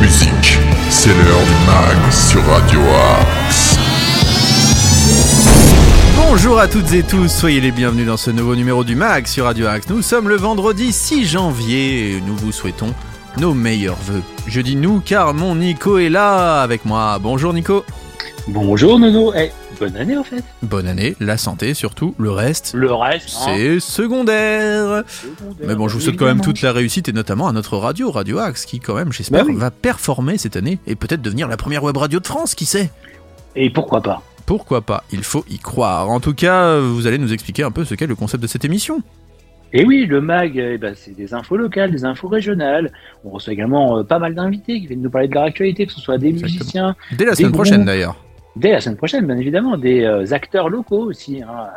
musique. C'est l'heure du mag sur Radio Axe. Bonjour à toutes et tous, soyez les bienvenus dans ce nouveau numéro du MAG sur Radio Axe. Nous sommes le vendredi 6 janvier et nous vous souhaitons nos meilleurs voeux. Je dis nous car mon Nico est là avec moi. Bonjour Nico. Bonjour Nono, eh, bonne année en fait. Bonne année, la santé surtout, le reste. Le reste, hein, C'est secondaire. secondaire, Mais bon, je vous souhaite quand même toute la réussite et notamment à notre radio, Radio Axe, qui quand même, j'espère, Bah oui. va performer cette année et peut-être devenir la première web radio de France, qui sait? Et pourquoi pas Pourquoi pas Il faut y croire. En tout cas, vous allez nous expliquer un peu ce qu'est le concept de cette émission. Et oui, le MAG, eh ben, c'est des infos locales, des infos régionales. On reçoit également euh, pas mal d'invités qui viennent nous parler de leur actualité, que ce soit des Exactement. musiciens, Dès la Des semaine groupes. prochaine d'ailleurs. Dès la semaine prochaine, bien évidemment, des euh, acteurs locaux aussi, hein,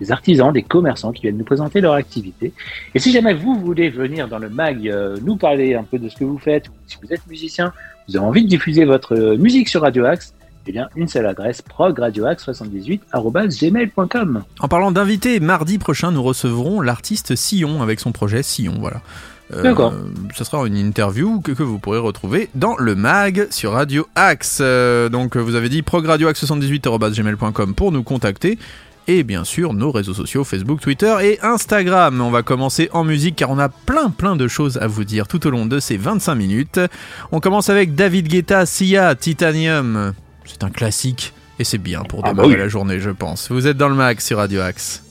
des artisans, des commerçants qui viennent nous présenter leur activité. Et si jamais vous voulez venir dans le MAG euh, nous parler un peu de ce que vous faites, si vous êtes musicien, vous avez envie de diffuser votre euh, musique sur Radio Axe, eh bien, une seule adresse, progradioaxe78.gmail.com. En parlant d'invités, mardi prochain, nous recevrons l'artiste Sillon avec son projet Sillon. Voilà. Euh, D'accord. Ce sera une interview que, que vous pourrez retrouver dans le mag sur Radio Axe. Euh, donc, vous avez dit progradioaxe78.gmail.com pour nous contacter. Et bien sûr, nos réseaux sociaux Facebook, Twitter et Instagram. On va commencer en musique car on a plein plein de choses à vous dire tout au long de ces 25 minutes. On commence avec David Guetta, Sia, Titanium. C'est un classique et c'est bien pour Ah bah démarrer oui. la journée, je pense. Vous êtes dans le mag sur Radio Axe.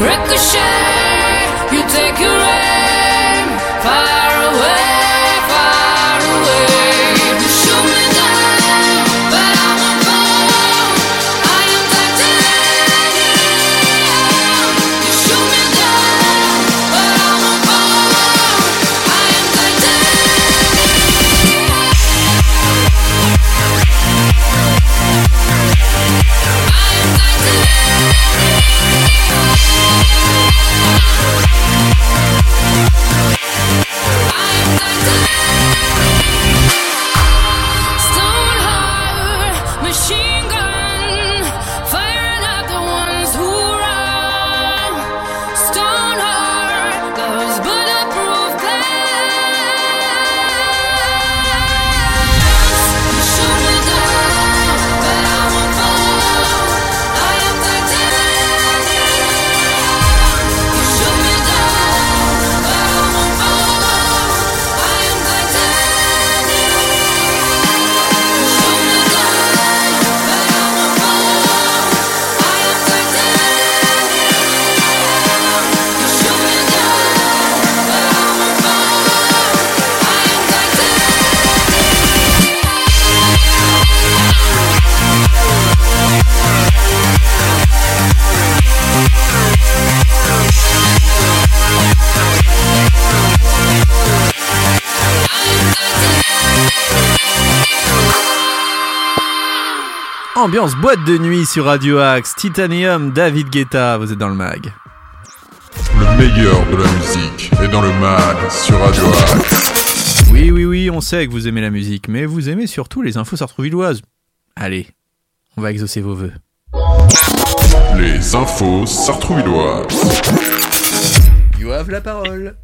Ricochet, you take your aim. Fire. Ambiance boîte de nuit sur Radio Axe, Titanium, David Guetta, vous êtes dans le mag. Le meilleur de la musique est dans le mag sur Radio Axe. Oui, oui, oui, on sait que vous aimez la musique, mais vous aimez surtout les infos sartrouvilloises. Allez, on va exaucer vos vœux. Les infos sartrouvilloises. You have la parole.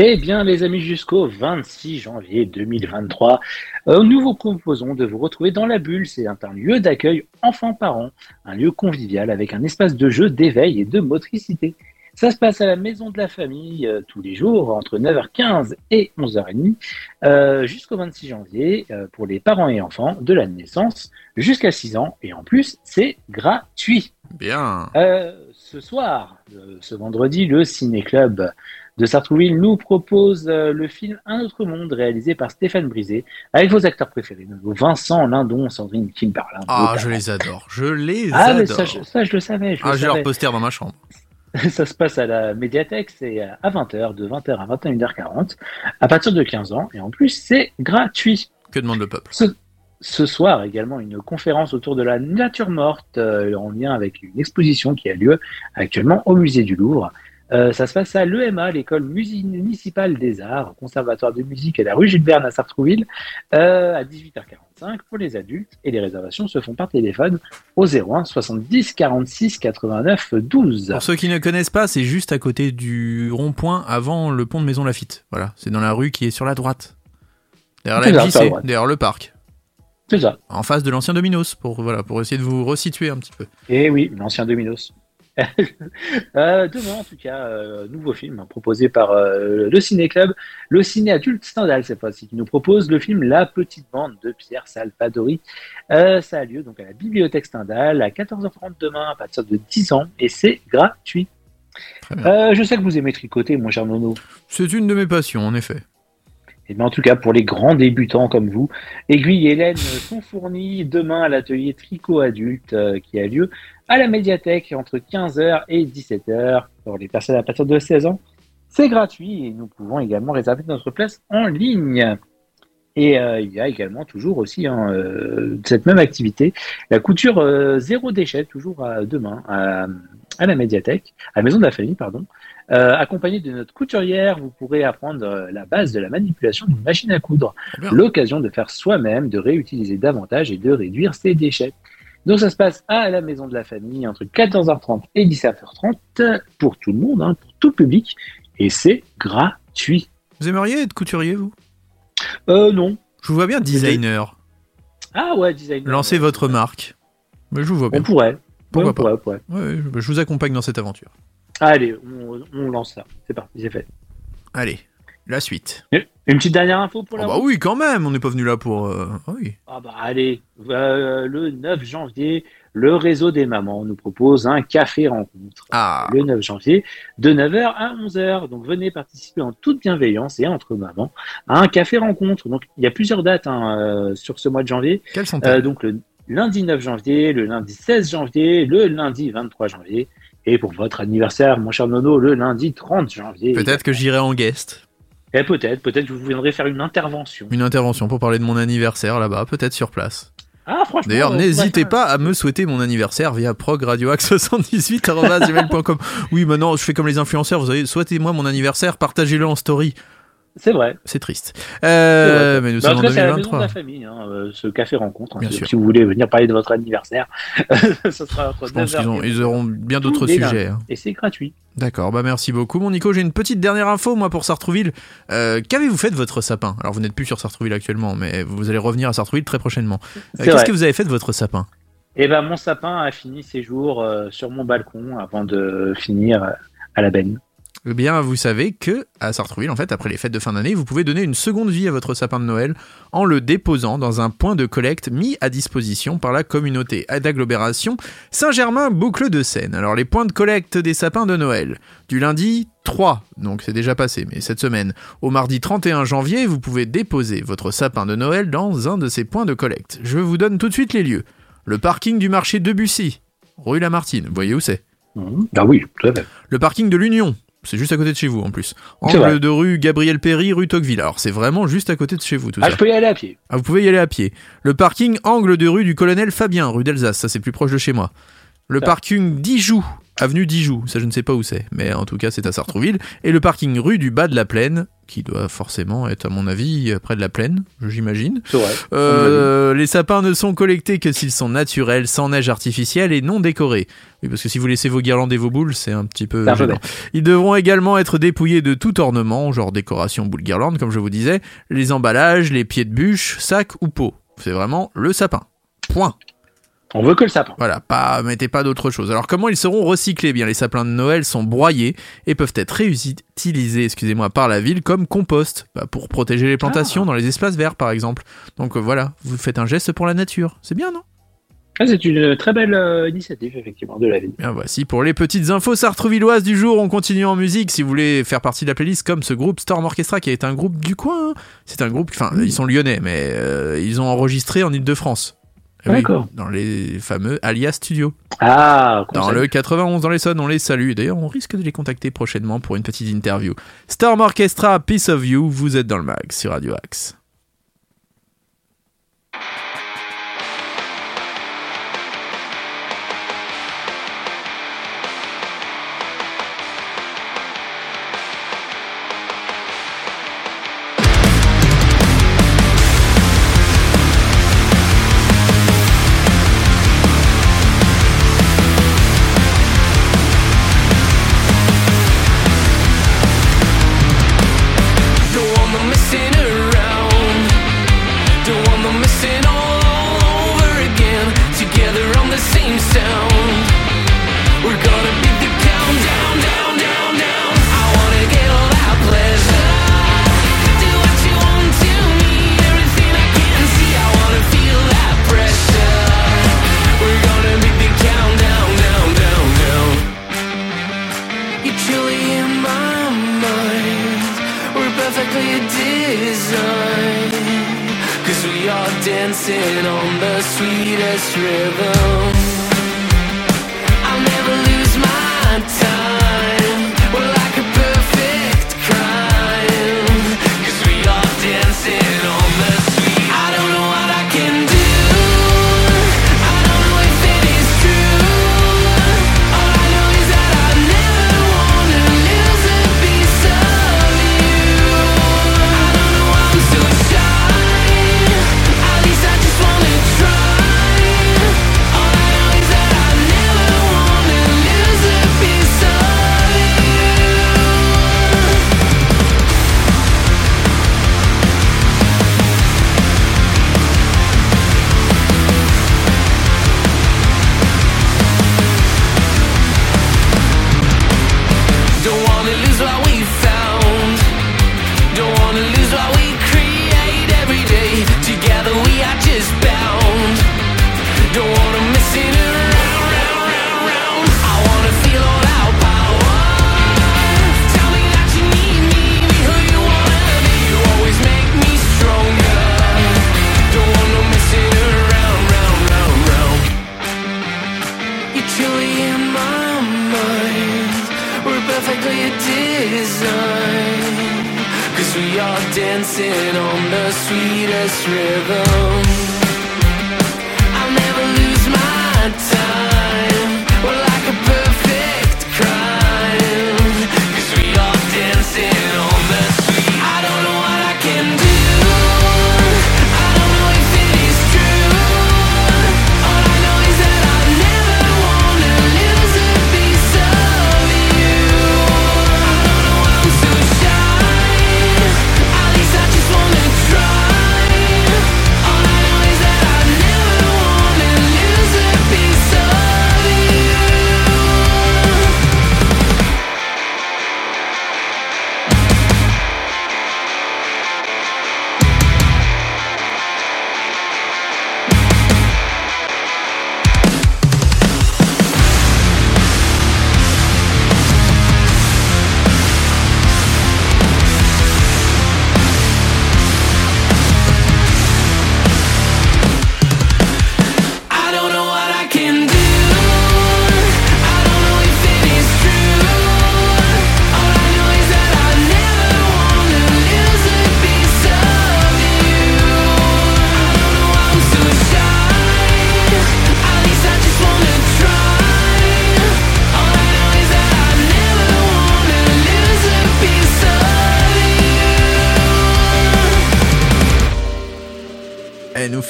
Eh bien, les amis, jusqu'au 26 janvier 2023, euh, nous vous proposons de vous retrouver dans la bulle. C'est un, un lieu d'accueil enfants-parents, un lieu convivial avec un espace de jeu, d'éveil et de motricité. Ça se passe à la maison de la famille euh, tous les jours entre 9h15 et 11h30 euh, jusqu'au 26 janvier euh, pour les parents et enfants de la naissance jusqu'à 6 ans. Et en plus, c'est gratuit. Bien. Ce soir, ce vendredi, le Ciné Club de Sartrouville nous propose euh, le film Un autre monde réalisé par Stéphane Brisé avec vos acteurs préférés, Vincent Lindon, Sandrine Kimberlin. Ah, je les adore. Je les Ah, mais ça, je- ça, je le savais. Je Ah, j'ai leur poster dans ma chambre. Ça se passe à la médiathèque, c'est à 20h, de 20h à 21h40, à partir de 15 ans, et en plus, c'est gratuit. Que demande le peuple? Ce, ce soir également, une conférence autour de la nature morte, euh, en lien avec une exposition qui a lieu actuellement au musée du Louvre. Euh, ça se passe à l'EMA, l'école municipale des arts, conservatoire de musique à la rue Jules Verne à Sartrouville, euh, à 18h45 pour les adultes, et les réservations se font par téléphone au 01 70 46 89 12. Pour ceux qui ne connaissent pas, c'est juste à côté du rond-point avant le pont de Maison Lafitte. Voilà, c'est dans la rue qui est sur la droite. Derrière la ça, sur la JC, droite. derrière le parc. C'est ça. En face de l'ancien Dominos, pour, voilà, pour essayer de vous resituer un petit peu. Et oui, l'ancien Dominos. Euh, demain, en tout cas, euh, nouveau film proposé par euh, le Ciné Club, le ciné adulte Stendhal cette fois-ci, qui nous propose le film La Petite Bande de Pierre Salvadori. Euh, ça a lieu donc à la bibliothèque Stendhal à 14h30 demain à partir de 10 ans et c'est gratuit. Je sais que vous aimez tricoter, mon cher Nono. C'est une de mes passions, en effet. Et bien, en tout cas, pour les grands débutants comme vous, aiguilles et laine sont fournies demain à l'atelier tricot adulte euh, qui a lieu à la médiathèque entre 15h et 17h pour les personnes à partir de 16 ans. C'est gratuit et nous pouvons également réserver notre place en ligne. Et euh, il y a également toujours aussi hein, euh, cette même activité, la couture euh, zéro déchet, toujours à demain à, à la médiathèque, à la maison de la famille, pardon. Euh, accompagné de notre couturière, vous pourrez apprendre la base de la manipulation d'une machine à coudre. L'occasion de faire soi-même, de réutiliser davantage et de réduire ses déchets. Donc ça se passe à la maison de la famille entre 14h30 et 17h30 pour tout le monde, hein, pour tout le public, et c'est gratuit. Vous aimeriez être couturier, vous? Euh non. Je vous vois bien designer. Ah ouais, designer. Lancez votre marque. Mais je vous vois On bien. pourrait. Pourquoi Ouais, on pourrait, on pourrait. Ouais, je- vous accompagne dans cette aventure. Allez, on, on lance ça. C'est parti, c'est fait. Allez, la suite. Une petite dernière info pour Oh la bah oui, quand même, on n'est pas venu là pour... euh, ah oui. Ah bah allez, Euh, le 9 janvier, le réseau des mamans nous propose un café rencontre. Ah, Le 9 janvier, de 9h à 11h. Donc venez participer en toute bienveillance et entre mamans à un café rencontre. Donc il y a plusieurs dates hein, euh, sur ce mois de janvier. quelles sont Euh, donc le lundi 9 janvier, le lundi 16 janvier, le lundi 23 janvier. Et pour votre anniversaire, mon cher Nono, le lundi 30 janvier. Peut-être que j'irai en guest. Et peut-être, peut-être que vous viendrez faire une intervention. Une intervention pour parler de mon anniversaire là-bas, peut-être sur place. Ah franchement. D'ailleurs, pourrait n'hésitez pas à me souhaiter mon anniversaire via progradioax78.com. Oui, maintenant, je fais comme les influenceurs, vous savez, souhaitez-moi mon anniversaire, partagez-le en story. C'est vrai. C'est triste. Euh, mais nous Bah, en sommes en à la maison de 2023. la famille, hein, euh, ce café rencontre. hein, Bien si, sûr. si vous voulez venir parler de votre anniversaire, ce sera entre Je pense 9h qu'ils ont- ils auront bien d'autres sujets. hein. Et c'est gratuit. D'accord, bah merci beaucoup mon Nico. J'ai une petite dernière info moi pour Sartrouville. Euh, Qu'avez-vous fait de votre sapin? Alors vous n'êtes plus sur Sartrouville actuellement, mais vous allez revenir à Sartrouville très prochainement. Euh, Qu'est-ce que vous avez fait de votre sapin? Et ben mon sapin a fini ses jours sur mon balcon avant de finir à la benne. Eh bien, vous savez que à Sartrouville, en fait, après les fêtes de fin d'année, vous pouvez donner une seconde vie à votre sapin de Noël en le déposant dans un point de collecte mis à disposition par la communauté d'agglomération Saint-Germain Boucle de Seine. Alors, les points de collecte des sapins de Noël, du lundi 3, donc c'est déjà passé, mais cette semaine, au mardi 31 janvier, vous pouvez déposer votre sapin de Noël dans un de ces points de collecte. Je vous donne tout de suite les lieux. Le parking du marché de Bussy, rue Lamartine, vous voyez où c'est? Mhm. Ah oui, tout à fait. le parking de l'Union, C'est juste à côté de chez vous en plus. Angle de rue Gabriel Péry, rue Tocqueville. Alors c'est vraiment juste à côté de chez vous tout Ah, ça. je peux y aller à pied. Ah, vous pouvez y aller à pied. Le parking angle de rue du colonel Fabien, rue d'Alsace, ça c'est plus proche de chez moi. Le Ça. parking Dijoux, avenue Dijoux, ça je ne sais pas où c'est, mais en tout cas c'est à Sartrouville. Et le parking rue du bas de la plaine, qui doit forcément être à mon avis près de la plaine, j'imagine. Euh, les sapins ne sont collectés que s'ils sont naturels, sans neige artificielle et non décorés. Oui, parce que si vous laissez vos guirlandes et vos boules, c'est un petit peu gênant. Ils devront également être dépouillés de tout ornement, genre décoration, boule guirlande, comme je vous disais, les emballages, les pieds de bûche, sacs ou pots. C'est vraiment le sapin. Point. On veut que le sapin. Voilà, pas, mettez pas d'autre chose. Alors comment ils seront recyclés? Eh Bien, les sapins de Noël sont broyés et peuvent être réutilisés, excusez-moi, par la ville comme compost, bah, pour protéger les plantations dans les espaces verts, par exemple. Donc euh, voilà, vous faites un geste pour la nature. C'est bien, non? Ah, c'est une très belle euh, initiative, effectivement, de la ville. Bien voici pour les petites infos sartrouvilloises du jour. On continue en musique. Si vous voulez faire partie de la playlist comme ce groupe Storm Orchestra qui est un groupe du coin, hein. c'est un groupe, enfin ils sont lyonnais, mais euh, ils ont enregistré en Ile-de-France. Oui, D'accord. dans les fameux Alia Studio. Ah, Dans le 91 dans les Essonne, on les salue. D'ailleurs, on risque de les contacter prochainement pour une petite interview. Storm Orchestra, Piece of You, vous êtes dans le mag sur Radio Axe. Dancing on the sweetest rhythm. Dancing on the sweetest rhythm. I'll never lose my time.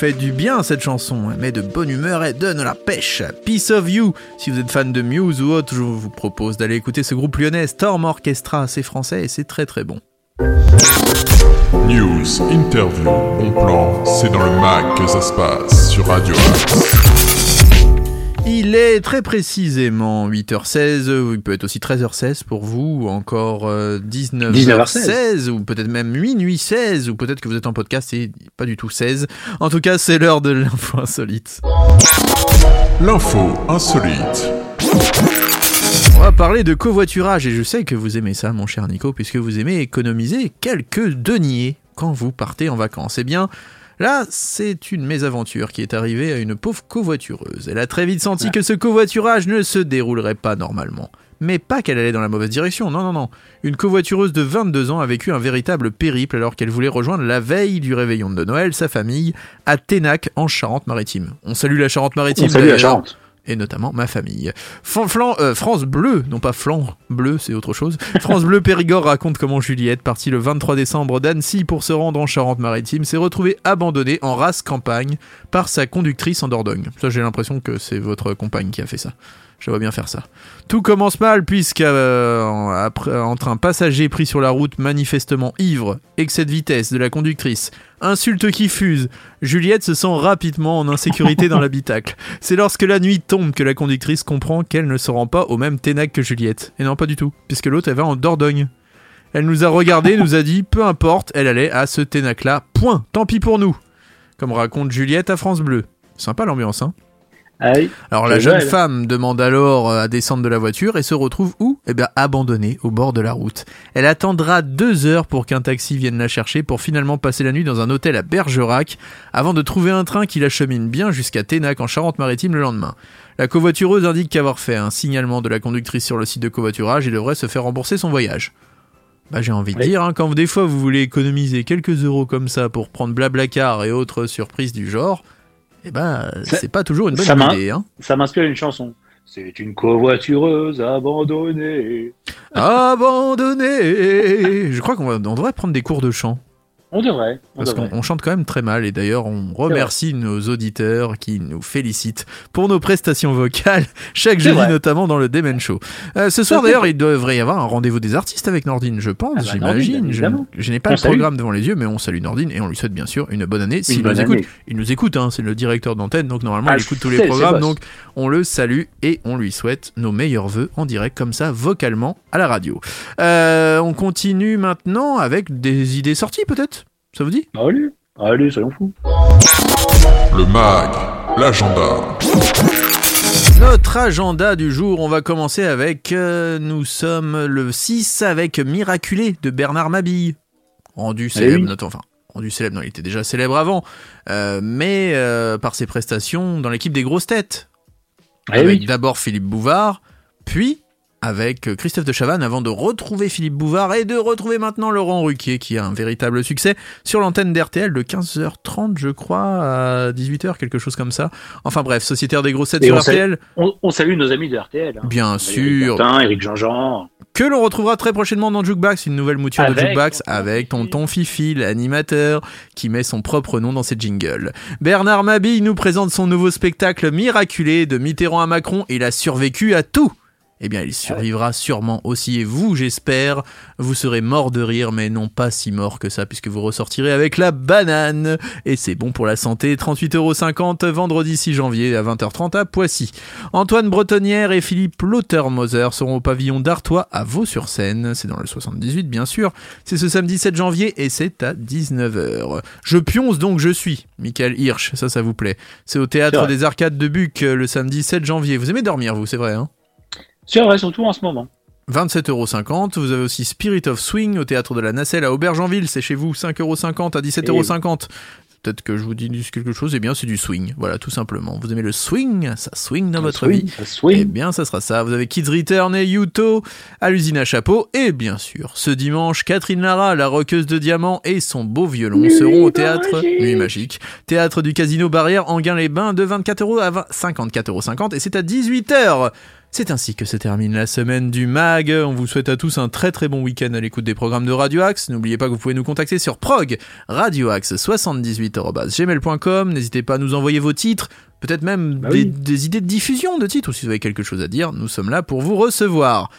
Fait du bien cette chanson, elle met de bonne humeur et donne la pêche. Peace of You, si vous êtes fan de Muse ou autre, je vous propose d'aller écouter ce groupe lyonnais Storm Orchestra, c'est français et c'est très très bon. News, interview, bon plan, c'est dans le mag que ça se passe sur Radio. Il est très précisément 8h16, ou il peut être aussi 13h16 pour vous, ou encore euh, 19h16, ou peut-être même minuit 16, ou peut-être que vous êtes en podcast et pas du tout 16. En tout cas, c'est l'heure de l'info insolite. L'info insolite. On va parler de covoiturage, et je sais que vous aimez ça, mon cher Nico, puisque vous aimez économiser quelques deniers quand vous partez en vacances. Eh bien, Là, c'est une mésaventure qui est arrivée à une pauvre covoitureuse. Elle a très vite senti que ce covoiturage ne se déroulerait pas normalement. Mais pas qu'elle allait dans la mauvaise direction, non, non, non. Une covoitureuse de 22 ans a vécu un véritable périple alors qu'elle voulait rejoindre la veille du réveillon de Noël sa famille à Ténac en Charente-Maritime. On salue la Charente-Maritime. On salue la Charente. Et notamment ma famille. Euh, France Bleu, non pas flan bleu, c'est autre chose. France Bleu Périgord raconte comment Juliette, partie le 23 décembre d'Annecy pour se rendre en Charente-Maritime, s'est retrouvée abandonnée en race campagne par sa conductrice en Dordogne. Ça, j'ai l'impression que c'est votre compagne qui a fait ça. Je vois bien faire ça. Tout commence mal puisque euh, entre un passager pris sur la route manifestement ivre, excès de vitesse de la conductrice, insulte qui fuse, Juliette se sent rapidement en insécurité dans l'habitacle. C'est lorsque la nuit tombe que la conductrice comprend qu'elle ne se rend pas au même Ténac que Juliette. Et non, pas du tout, puisque l'autre elle va en Dordogne. Elle nous a regardé, nous a dit, peu importe, elle allait à ce Ténac-là, point, tant pis pour nous. Comme raconte Juliette à France Bleu. Sympa l'ambiance, hein Ah alors la jeune vrai, femme demande alors euh, à descendre de la voiture et se retrouve où? Eh bien abandonnée au bord de la route. Elle attendra deux heures pour qu'un taxi vienne la chercher pour finalement passer la nuit dans un hôtel à Bergerac avant de trouver un train qui l'achemine bien jusqu'à Ténac en Charente-Maritime le lendemain. La covoitureuse indique qu'avoir fait un signalement de la conductrice sur le site de covoiturage et devrait se faire rembourser son voyage. Bah j'ai envie de Oui. dire, hein, quand des fois vous voulez économiser quelques euros comme ça pour prendre Blablacar et autres surprises du genre, eh ben c'est pas toujours une bonne ça idée. Hein. Ça m'inspire une chanson. C'est une covoitureuse abandonnée. Abandonné Je crois qu'on va- on devrait prendre des cours de chant. On devrait. On Parce qu'on on chante quand même très mal. Et d'ailleurs, on remercie nos auditeurs qui nous félicitent pour nos prestations vocales chaque jeudi, vrai. notamment dans le Demen Show. Euh, ce soir, d'ailleurs, il devrait y avoir un rendez-vous des artistes avec Nordine, je pense, Ah bah, j'imagine. Je, n'ai pas On le salue. programme devant les yeux, mais on salue Nordine et on lui souhaite bien sûr une bonne année. S'il nous écoute, il nous écoute, hein, c'est le directeur d'antenne, donc normalement Ah, il écoute tous les programmes, donc on le salue et on lui souhaite nos meilleurs voeux en direct comme ça, vocalement, à la radio. Euh, on continue maintenant avec des idées sorties peut-être? Ça vous dit Allez, allez, soyons fous. Le mag, l'agenda. Notre agenda du jour, on va commencer avec, euh, nous sommes le 6 avec Miraculé de Bernard Mabille. Rendu célèbre, Eh oui. notamment- enfin, rendu célèbre, non, il était déjà célèbre avant, euh, mais euh, par ses prestations dans l'équipe des grosses têtes. Eh avec oui. d'abord Philippe Bouvard, puis avec Christophe de Chavannes avant de retrouver Philippe Bouvard et de retrouver maintenant Laurent Ruquier qui a un véritable succès sur l'antenne d'RTL de 15h30 je crois à 18h quelque chose comme ça. Enfin bref, Sociétaire des Et sur on RTL, On, on salue nos amis de RTL. hein. bien sûr, Quentin, Eric Jean-Jean. que l'on retrouvera très prochainement dans Jukebox, une nouvelle mouture de Jukebox Tonton avec. Tonton Fifi, l'animateur, qui met son propre nom dans ses jingles. Bernard Mabille nous présente son nouveau spectacle miraculé de Mitterrand à Macron. Il a survécu à tout. Eh bien, il survivra sûrement aussi, et vous, j'espère, vous serez mort de rire, mais non pas si mort que ça, puisque vous ressortirez avec la banane. Et c'est bon pour la santé, 38,50€ vendredi 6 janvier à 20h30 à Poissy. Antoine Bretonnière et Philippe Lautermoser seront au pavillon d'Artois à Vaux-sur-Seine. C'est dans le 78, bien sûr. C'est ce samedi 7 janvier et c'est à 19h. Je pionce donc je suis. Michael Hirsch, ça, ça vous plaît. C'est au théâtre des Arcades de Buc euh, le samedi 7 janvier. Vous aimez dormir, vous, c'est vrai, hein? C'est vrai, surtout en ce moment. 27,50€. Vous avez aussi Spirit of Swing au théâtre de la Nacelle à Aubergenville. C'est chez vous 5,50€ à 17,50€. Peut-être que je vous dis quelque chose. Eh bien, c'est du swing. Voilà, tout simplement. Vous aimez le swing Ça swing dans votre vie Ça Eh swing. bien, ça sera ça. Vous avez Kids Return et Yuto à l'usine à chapeau. Et bien sûr, ce dimanche, Catherine Lara, la roqueuse de diamants et son beau violon Nuit seront au théâtre magique. Nuit Magique. Théâtre du Casino Barrière, Anguin-les-Bains, de 24 euros à 20 54,50 euros. Et c'est à 18h. C'est ainsi que se termine la semaine du MAG. On vous souhaite à tous un très très bon week-end à l'écoute des programmes de Radio Axe. N'oubliez pas que vous pouvez nous contacter sur prog radioaxe78.gmail.com. N'hésitez pas à nous envoyer vos titres, peut-être même Bah des, oui. des idées de diffusion de titres, ou si vous avez quelque chose à dire, nous sommes là pour vous recevoir.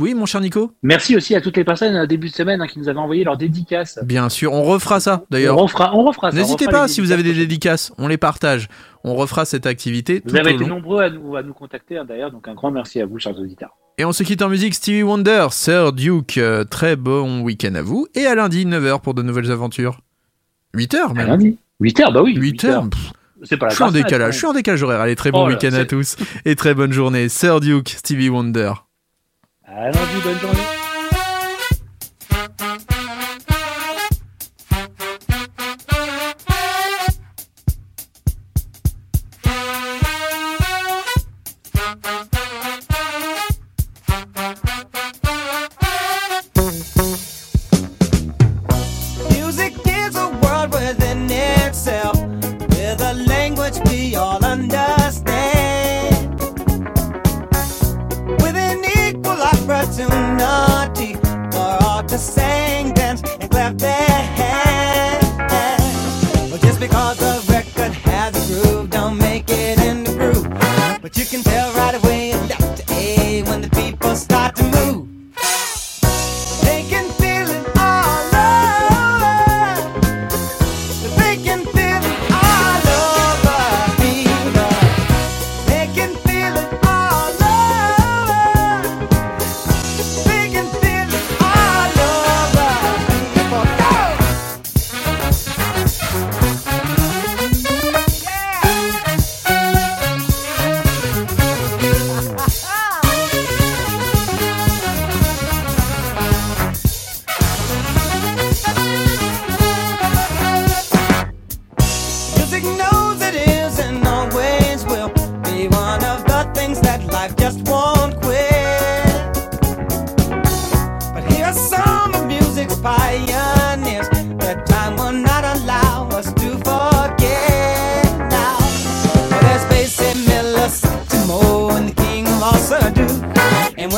Oui, mon cher Nico Merci aussi à toutes les personnes au début de semaine hein, qui nous avaient envoyé leurs dédicaces. Bien sûr, on refera ça d'ailleurs. on refera, on refera ça. N'hésitez pas si vous avez des dédicaces. on les partage. On refera cette activité Vous tout avez au été long. nombreux à nous, à nous contacter hein, d'ailleurs, donc un grand merci à vous, chers auditeurs. Et on se quitte en musique Stevie Wonder, Sir Duke. Euh, très bon week-end à vous. Et à lundi, 9h pour de nouvelles aventures. 8h À même. lundi. 8h, bah oui. 8h. C'est pas la Je suis en mat, décalage, hein. je suis en décalage horaire. Allez, très bon Oh là, week-end à tous. Et très bonne journée. Sir Duke, Stevie Wonder. Lundi, bonne journée.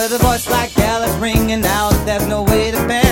heard a voice like Gallup ringing out. There's no way to bend.